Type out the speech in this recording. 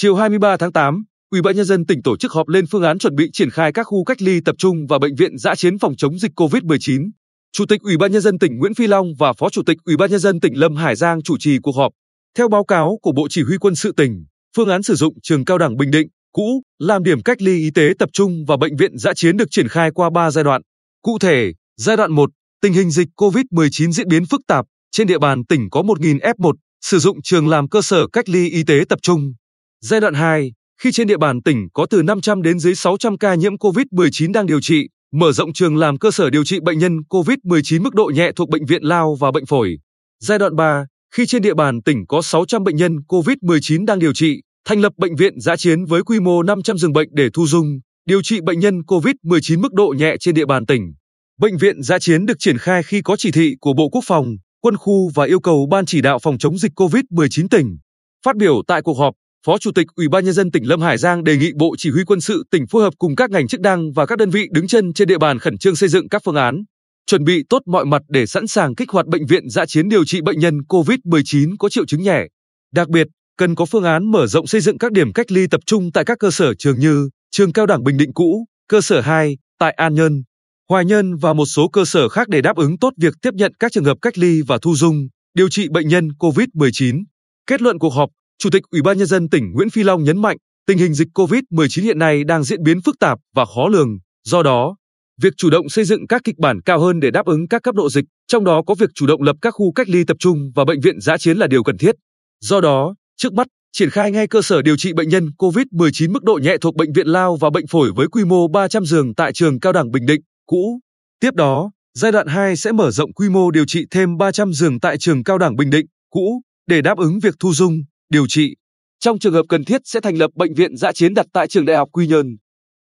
Chiều 23 tháng 8, Ủy ban nhân dân tỉnh tổ chức họp lên phương án chuẩn bị triển khai các khu cách ly tập trung và bệnh viện dã chiến phòng chống dịch COVID-19. Chủ tịch Ủy ban nhân dân tỉnh Nguyễn Phi Long và Phó Chủ tịch Ủy ban nhân dân tỉnh Lâm Hải Giang chủ trì cuộc họp. Theo báo cáo của Bộ Chỉ huy quân sự tỉnh, phương án sử dụng trường cao đẳng Bình Định cũ làm điểm cách ly y tế tập trung và bệnh viện dã chiến được triển khai qua 3 giai đoạn. Cụ thể, giai đoạn 1, tình hình dịch COVID-19 diễn biến phức tạp, trên địa bàn tỉnh có 1.000 F1, sử dụng trường làm cơ sở cách ly y tế tập trung. Giai đoạn 2, khi trên địa bàn tỉnh có từ 500 đến dưới 600 ca nhiễm COVID-19 đang điều trị, mở rộng trường làm cơ sở điều trị bệnh nhân COVID-19 mức độ nhẹ thuộc bệnh viện lao và bệnh phổi. Giai đoạn 3, khi trên địa bàn tỉnh có 600 bệnh nhân COVID-19 đang điều trị, thành lập bệnh viện giã chiến với quy mô 500 giường bệnh để thu dung, điều trị bệnh nhân COVID-19 mức độ nhẹ trên địa bàn tỉnh. Bệnh viện giã chiến được triển khai khi có chỉ thị của Bộ Quốc phòng, quân khu và yêu cầu Ban chỉ đạo phòng chống dịch COVID-19 tỉnh. Phát biểu tại cuộc họp, Phó Chủ tịch Ủy ban nhân dân tỉnh Lâm Hải Giang đề nghị Bộ Chỉ huy quân sự tỉnh phối hợp cùng các ngành chức năng và các đơn vị đứng chân trên địa bàn khẩn trương xây dựng các phương án, chuẩn bị tốt mọi mặt để sẵn sàng kích hoạt bệnh viện dã chiến điều trị bệnh nhân COVID-19 có triệu chứng nhẹ. Đặc biệt, cần có phương án mở rộng xây dựng các điểm cách ly tập trung tại các cơ sở trường như trường cao đẳng Bình Định cũ, cơ sở 2 tại An Nhơn, Hoài Nhơn và một số cơ sở khác để đáp ứng tốt việc tiếp nhận các trường hợp cách ly và thu dung, điều trị bệnh nhân COVID-19. Kết luận cuộc họp, Chủ tịch Ủy ban nhân dân tỉnh Nguyễn Phi Long nhấn mạnh, tình hình dịch COVID-19 hiện nay đang diễn biến phức tạp và khó lường, do đó, việc chủ động xây dựng các kịch bản cao hơn để đáp ứng các cấp độ dịch, trong đó có việc chủ động lập các khu cách ly tập trung và bệnh viện giã chiến là điều cần thiết. Do đó, trước mắt, triển khai ngay cơ sở điều trị bệnh nhân COVID-19 mức độ nhẹ thuộc bệnh viện lao và bệnh phổi với quy mô 300 giường tại trường cao đẳng Bình Định cũ. Tiếp đó, giai đoạn 2 sẽ mở rộng quy mô điều trị thêm 300 giường tại trường cao đẳng Bình Định cũ để đáp ứng việc thu dung, điều trị. Trong trường hợp cần thiết sẽ thành lập bệnh viện dã chiến đặt tại trường Đại học Quy Nhơn.